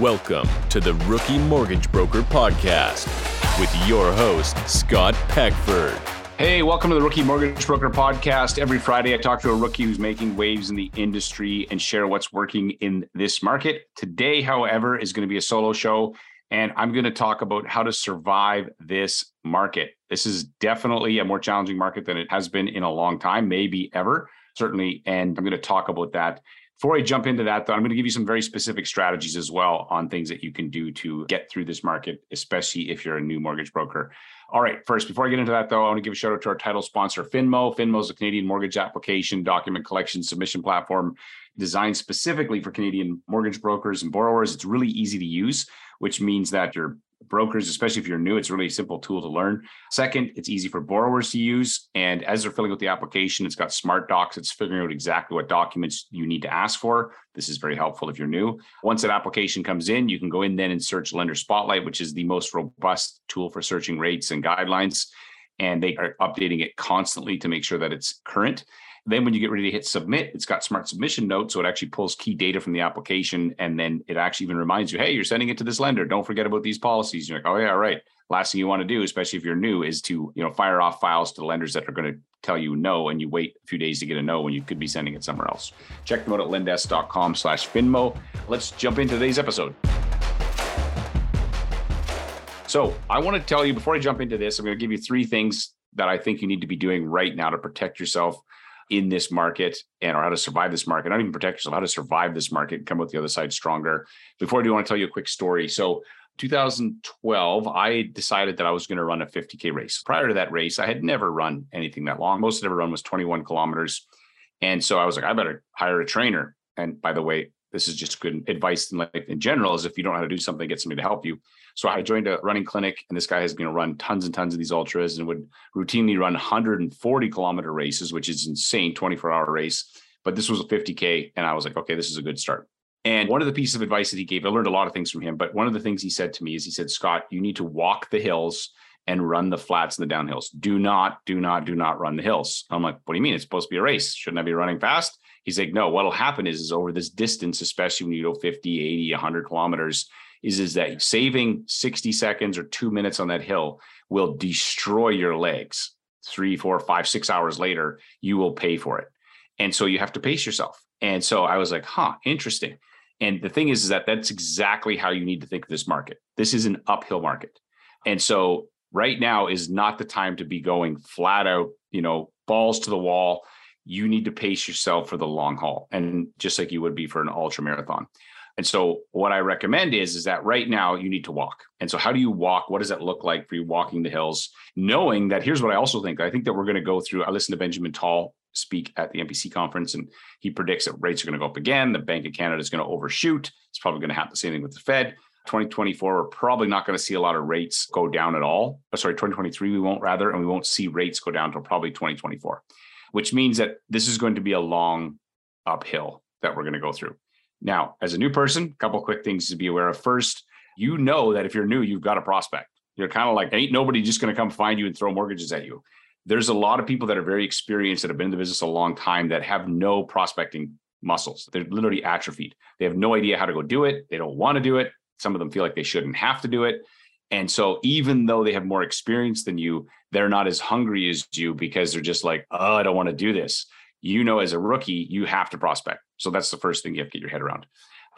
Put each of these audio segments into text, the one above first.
Welcome to the Rookie Mortgage Broker Podcast with your host, Scott Peckford. Hey, welcome to the Rookie Mortgage Broker Podcast. Every Friday, I talk to a rookie who's making waves in the industry and share what's working in this market. Today, however, is going to be a solo show, and I'm going to talk about how to survive this market. This is definitely a more challenging market than it has been in a long time, maybe ever, certainly. And I'm going to talk about that before I jump into that, though, I'm going to give you some very specific strategies as well on things that you can do to get through this market, especially if you're a new mortgage broker. All right, first, before I get into that, though, I want to give a shout out to our title sponsor, Finmo. Finmo is a Canadian mortgage application document collection submission platform designed specifically for Canadian mortgage brokers and borrowers. It's really easy to use, which means that your brokers, especially if you're new, it's really simple tool to learn. Second, it's easy for borrowers to use. And as they're filling out the application, it's got smart docs. It's figuring out exactly what documents you need to ask for. This is very helpful if you're new. Once that application comes in, you can go in then and search Lender Spotlight, which is the most robust tool for searching rates and guidelines. And they are updating it constantly to make sure that it's current. Then when you get ready to hit submit, it's got smart submission notes. So it actually pulls key data from the application. And then it actually even reminds you, hey, you're sending it to this lender. Don't forget about these policies. You're like, oh yeah, right. Last thing you want to do, especially if you're new, is to, you know, fire off files to lenders that are going to tell you no and you wait a few days to get a no when you could be sending it somewhere else. Check them out at lendesk.com slash finmo. Let's jump into today's episode. So I want to tell you before I jump into this, I'm going to give you three things that I think you need to be doing right now to protect yourself in this market and or how to survive this market, not even protect yourself, how to survive this market and come out the other side stronger. Before I do, I want to tell you a quick story. So 2012, I decided that I was going to run a 50K race. Prior to that race, I had never run anything that long. Most I'd ever run was 21 kilometers. And so I was like, I better hire a trainer. And by the way, this is just good advice in life in general, is if you don't know how to do something, get somebody to help you. So I joined a running clinic, and this guy has know run tons and tons of these ultras and would routinely run 140 kilometer races, which is insane, 24 hour race. But this was a 50k, and I was like, okay, this is a good start. And one of the pieces of advice that he gave, I learned a lot of things from him. But one of the things he said to me is, he said, Scott, you need to walk the hills and run the flats and the downhills. Do not, do not, do not run the hills. I'm like, what do you mean? It's supposed to be a race. Shouldn't I be running fast? He's like, no, what'll happen is, is over this distance, especially when you go 50, 80, 100 kilometers, is, is that saving 60 seconds or two minutes on that hill will destroy your legs. Three, four, five, six hours later, you will pay for it. And so you have to pace yourself. And so I was like, huh, interesting. And the thing is, is that that's exactly how you need to think of this market. This is an uphill market. And so right now is not the time to be going flat out, you know, balls to the wall. You need to pace yourself for the long haul. And just like you would be for an ultra marathon. And so what I recommend is, is that right now you need to walk. And so how do you walk? What does that look like for you walking the hills? Knowing that here's what I also think. I think that we're going to go through, I listened to Benjamin Tal speak at the MPC conference, and he predicts that rates are going to go up again. The Bank of Canada is going to overshoot. It's probably going to happen the same thing with the Fed. 2024, we're probably not going to see a lot of rates go down at all. Oh, sorry, 2023, we won't rather, and we won't see rates go down until probably 2024, which means that this is going to be a long uphill that we're going to go through. Now, as a new person, a couple quick things to be aware of. First, you know that if you're new, you've got a prospect. You're kind of like, ain't nobody just going to come find you and throw mortgages at you. There's a lot of people that are very experienced that have been in the business a long time that have no prospecting muscles. They're literally atrophied. They have no idea how to go do it. They don't want to do it. Some of them feel like they shouldn't have to do it. And so, even though they have more experience than you, they're not as hungry as you because they're just like, oh, I don't want to do this you know, as a rookie, you have to prospect. So that's the first thing you have to get your head around.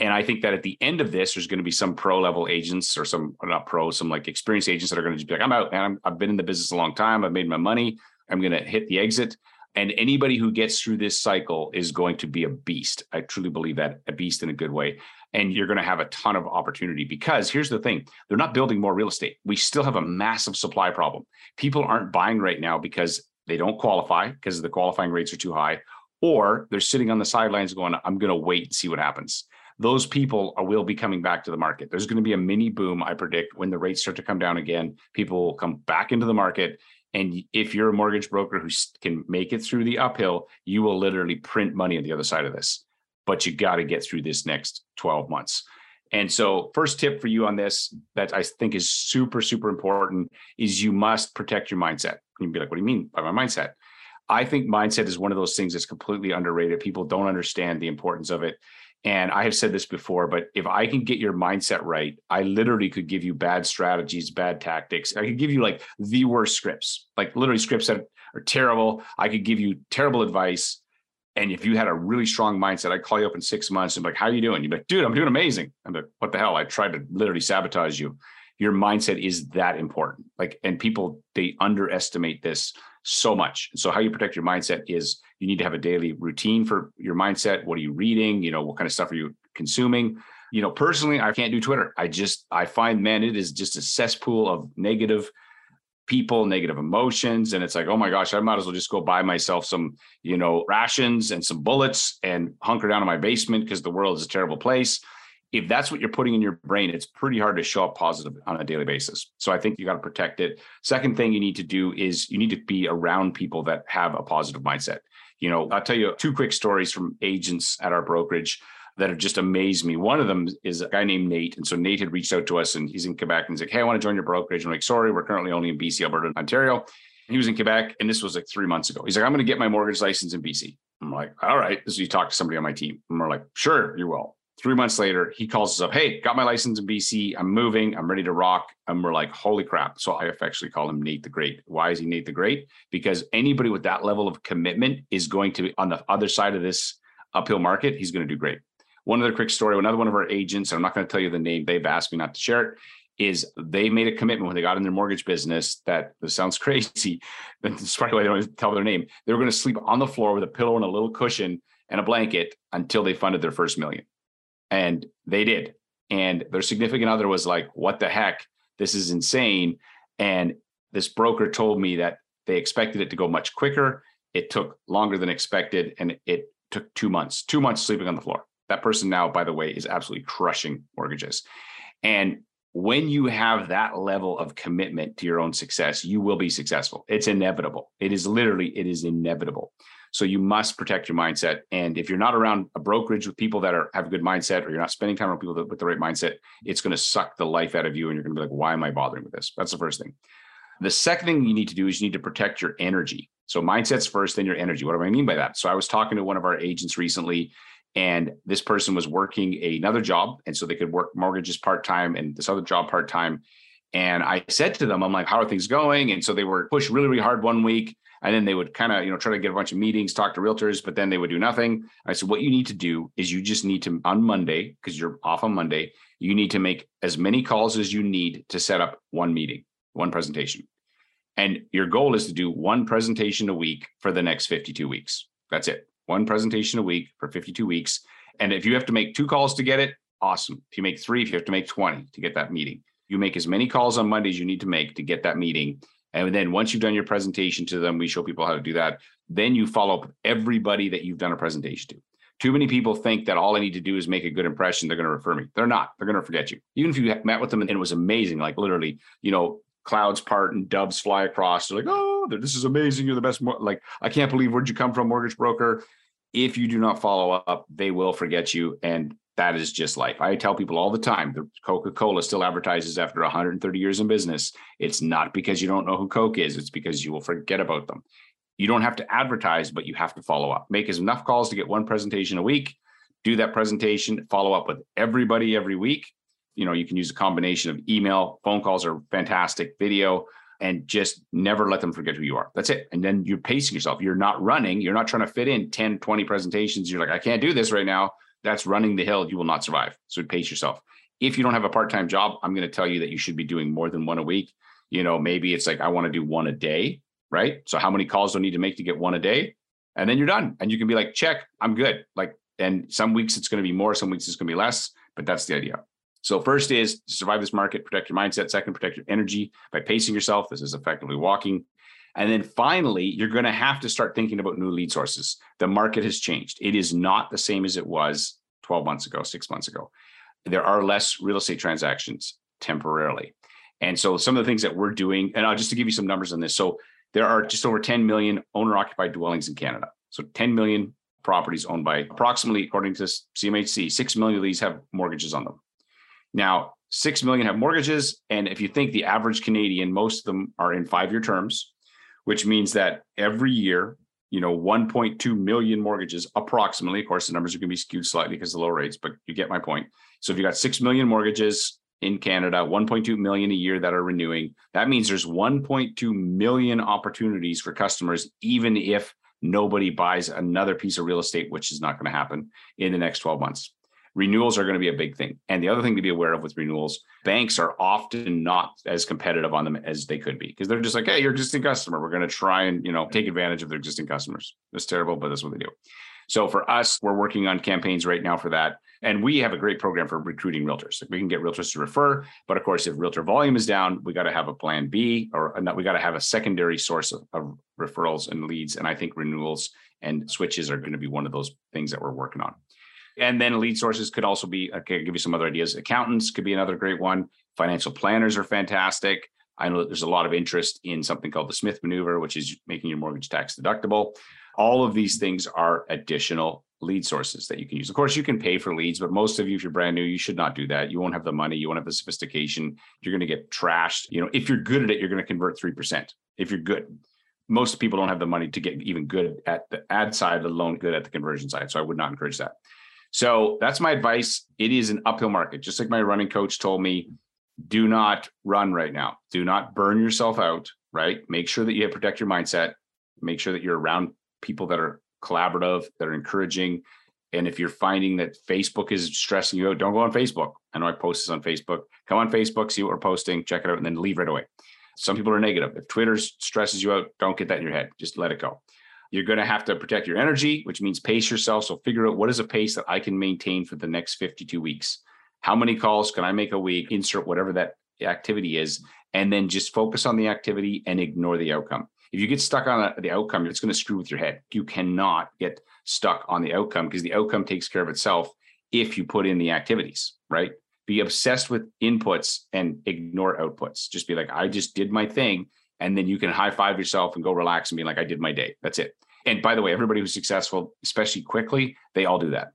And I think that at the end of this, there's going to be some pro level agents or some uh, not pro, some like experienced agents that are going to be like, I'm out, man. i have been in the business a long time. I've made my money. I'm going to hit the exit. And anybody who gets through this cycle is going to be a beast. I truly believe that a beast in a good way. And you're going to have a ton of opportunity because here's the thing they're not building more real estate. We still have a massive supply problem. People aren't buying right now because they don't qualify because the qualifying rates are too high, or they're sitting on the sidelines going, I'm going to wait and see what happens. Those people are, will be coming back to the market. There's going to be a mini boom, I predict, when the rates start to come down again. People will come back into the market. And if you're a mortgage broker who can make it through the uphill, you will literally print money on the other side of this. But you got to get through this next 12 months. And so, first tip for you on this that I think is super, super important is you must protect your mindset. You'd be like, what do you mean by my mindset? I think mindset is one of those things that's completely underrated. People don't understand the importance of it. And I have said this before, but if I can get your mindset right, I literally could give you bad strategies, bad tactics. I could give you like the worst scripts, like literally scripts that are terrible. I could give you terrible advice. And if you had a really strong mindset, I'd call you up in six months and be like, how are you doing? You'd be like, dude, I'm doing amazing. I'm like, what the hell? I tried to literally sabotage you. Your mindset is that important. Like, and people, they underestimate this so much. So how you protect your mindset is you need to have a daily routine for your mindset. What are you reading? You know, what kind of stuff are you consuming? You know, personally, I can't do Twitter. I just I find man, it is just a cesspool of negative people, negative emotions. And it's like, oh my gosh, I might as well just go buy myself some, you know, rations and some bullets and hunker down in my basement because the world is a terrible place if that's what you're putting in your brain, it's pretty hard to show up positive on a daily basis. So I think you got to protect it. Second thing you need to do is you need to be around people that have a positive mindset. You know, I'll tell you two quick stories from agents at our brokerage that have just amazed me. One of them is a guy named Nate. And so Nate had reached out to us and he's in Quebec and he's like, Hey, I want to join your brokerage. I'm like, sorry, we're currently only in BC, Alberta, Ontario. He was in Quebec and this was like three months ago. He's like, I'm going to get my mortgage license in BC. I'm like, all right. Is you talk to somebody on my team. And we're like, sure, you will. Three months later, he calls us up. Hey, got my license in BC. I'm moving. I'm ready to rock. And we're like, holy crap. So I affectionately call him Nate the Great. Why is he Nate the Great? Because anybody with that level of commitment is going to, be on the other side of this uphill market, he's going to do great. One other quick story another one of our agents, I'm not going to tell you the name, they've asked me not to share it, is they made a commitment when they got in their mortgage business that this sounds crazy. That's probably why they don't tell their name. They were going to sleep on the floor with a pillow and a little cushion and a blanket until they funded their first million. And they did. And their significant other was like, what the heck? This is insane. And this broker told me that they expected it to go much quicker. It took longer than expected. And it took two months, two months sleeping on the floor. That person now, by the way, is absolutely crushing mortgages. And when you have that level of commitment to your own success, you will be successful. It's inevitable. It is literally, it is inevitable. So you must protect your mindset. And if you're not around a brokerage with people that are have a good mindset, or you're not spending time with people that, with the right mindset, it's going to suck the life out of you, and you're going to be like, "Why am I bothering with this?" That's the first thing. The second thing you need to do is you need to protect your energy. So mindset's first, then your energy. What do I mean by that? So I was talking to one of our agents recently, and this person was working another job, and so they could work mortgages part time and this other job part time. And I said to them, I'm like, how are things going? And so they were pushed really, really hard one week. And then they would kind of, you know, try to get a bunch of meetings, talk to realtors, but then they would do nothing. I said, what you need to do is you just need to, on Monday, because you're off on Monday, you need to make as many calls as you need to set up one meeting, one presentation. And your goal is to do one presentation a week for the next 52 weeks. That's it. One presentation a week for 52 weeks. And if you have to make two calls to get it, awesome. If you make three, if you have to make 20 to get that meeting, you make as many calls on Mondays you need to make to get that meeting. And then once you've done your presentation to them, we show people how to do that. Then you follow up with everybody that you've done a presentation to. Too many people think that all I need to do is make a good impression. They're going to refer me. They're not. They're going to forget you. Even if you met with them and it was amazing, like literally, you know, clouds part and doves fly across. They're like, oh, this is amazing. You're the best. Like, I can't believe where'd you come from, mortgage broker. If you do not follow up, they will forget you. And that is just life. I tell people all the time the Coca Cola still advertises after 130 years in business. It's not because you don't know who Coke is, it's because you will forget about them. You don't have to advertise, but you have to follow up. Make as enough calls to get one presentation a week. Do that presentation, follow up with everybody every week. You know, you can use a combination of email, phone calls are fantastic, video, and just never let them forget who you are. That's it. And then you're pacing yourself. You're not running, you're not trying to fit in 10, 20 presentations. You're like, I can't do this right now that's running the hill. You will not survive. So pace yourself. If you don't have a part time job, I'm going to tell you that you should be doing more than one a week. You know, maybe it's like, I want to do one a day, right? So how many calls do I need to make to get one a day? And then you're done. And you can be like, check, I'm good. Like, and some weeks it's going to be more, some weeks it's going to be less, but that's the idea. So first is to survive this market, protect your mindset. Second, protect your energy by pacing yourself. This is effectively walking. And then finally, you're going to have to start thinking about new lead sources. The market has changed. It is not the same as it was 12 months ago, six months ago. There are less real estate transactions temporarily. And so some of the things that we're doing, and I'll just to give you some numbers on this. So there are just over 10 million owner occupied dwellings in Canada. So 10 million properties owned by approximately, according to CMHC, 6 million of these have mortgages on them. Now, 6 million have mortgages. And if you think the average Canadian, most of them are in five year terms which means that every year you know 1.2 million mortgages approximately of course the numbers are going to be skewed slightly because of the low rates but you get my point so if you got 6 million mortgages in canada 1.2 million a year that are renewing that means there's 1.2 million opportunities for customers even if nobody buys another piece of real estate which is not going to happen in the next 12 months renewals are going to be a big thing. And the other thing to be aware of with renewals, banks are often not as competitive on them as they could be because they're just like, hey, you're existing customer. We're going to try and, you know, take advantage of their existing customers. That's terrible, but that's what they do. So for us, we're working on campaigns right now for that. And we have a great program for recruiting realtors. Like we can get realtors to refer, but of course, if realtor volume is down, we got to have a plan B or we got to have a secondary source of, of referrals and leads. And I think renewals and switches are going to be one of those things that we're working on. And then lead sources could also be, okay, I'll give you some other ideas. Accountants could be another great one. Financial planners are fantastic. I know there's a lot of interest in something called the Smith maneuver, which is making your mortgage tax deductible. All of these things are additional lead sources that you can use. Of course, you can pay for leads, but most of you, if you're brand new, you should not do that. You won't have the money, you won't have the sophistication. You're going to get trashed. You know, if you're good at it, you're going to convert 3%. If you're good, most people don't have the money to get even good at the ad side, let alone good at the conversion side. So I would not encourage that. So that's my advice. It is an uphill market. Just like my running coach told me, do not run right now. Do not burn yourself out, right? Make sure that you protect your mindset. Make sure that you're around people that are collaborative, that are encouraging. And if you're finding that Facebook is stressing you out, don't go on Facebook. I know I post this on Facebook. Come on Facebook, see what we're posting, check it out, and then leave right away. Some people are negative. If Twitter stresses you out, don't get that in your head. Just let it go. You're going to have to protect your energy, which means pace yourself. So figure out what is a pace that I can maintain for the next 52 weeks. How many calls can I make a week? Insert whatever that activity is, and then just focus on the activity and ignore the outcome. If you get stuck on the outcome, it's going to screw with your head. You cannot get stuck on the outcome because the outcome takes care of itself if you put in the activities, right? Be obsessed with inputs and ignore outputs. Just be like, I just did my thing and then you can high five yourself and go relax and be like, I did my day. That's it. And by the way, everybody who's successful, especially quickly, they all do that.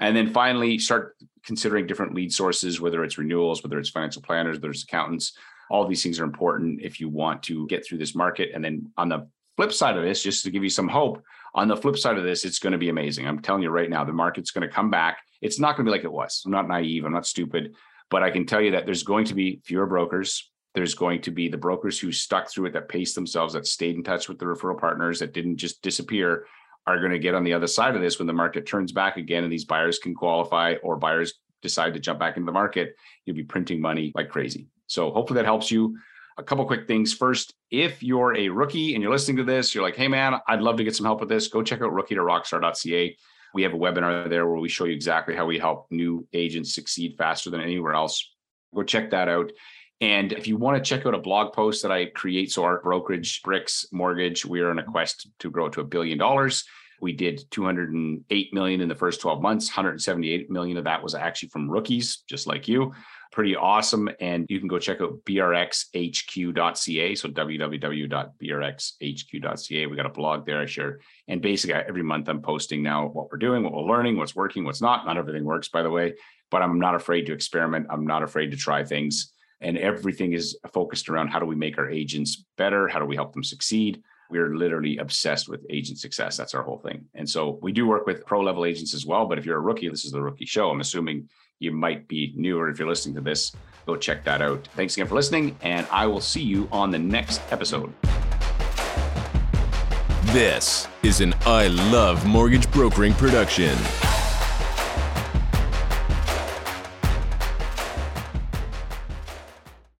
And then finally, start considering different lead sources, whether it's renewals, whether it's financial planners, whether it's accountants. All these things are important if you want to get through this market. And then on the flip side of this, just to give you some hope, on the flip side of this, it's going to be amazing. I'm telling you right now, the market's going to come back. It's not going to be like it was. I'm not naive. I'm not stupid, but I can tell you that there's going to be fewer brokers. There's going to be the brokers who stuck through it, that paced themselves, that stayed in touch with the referral partners, that didn't just disappear, are going to get on the other side of this when the market turns back again and these buyers can qualify or buyers decide to jump back into the market. You'll be printing money like crazy. So hopefully that helps you. A couple quick things. First, if you're a rookie and you're listening to this, you're like, hey man, I'd love to get some help with this. Go check out rookie to rockstar.ca. We have a webinar there where we show you exactly how we help new agents succeed faster than anywhere else. Go check that out. And if you want to check out a blog post that I create, so our brokerage, BRX Mortgage, we are on a quest to grow to a billion dollars. We did 208 million in the first 12 months. 178 million of that was actually from rookies, just like you. Pretty awesome. And you can go check out brxhq.ca. So www.brxhq.ca. We got a blog there I share. And basically every month I'm posting now what we're doing, what we're learning, what's working, what's not. Not everything works, by the way, but I'm not afraid to experiment. I'm not afraid to try things and everything is focused around how do we make our agents better? How do we help them succeed? We're literally obsessed with agent success. That's our whole thing. And so we do work with pro level agents as well. But if you're a rookie, this is the rookie show. I'm assuming you might be newer. If you're listening to this, go check that out. Thanks again for listening, and I will see you on the next episode. This is an I Love Mortgage Brokering production.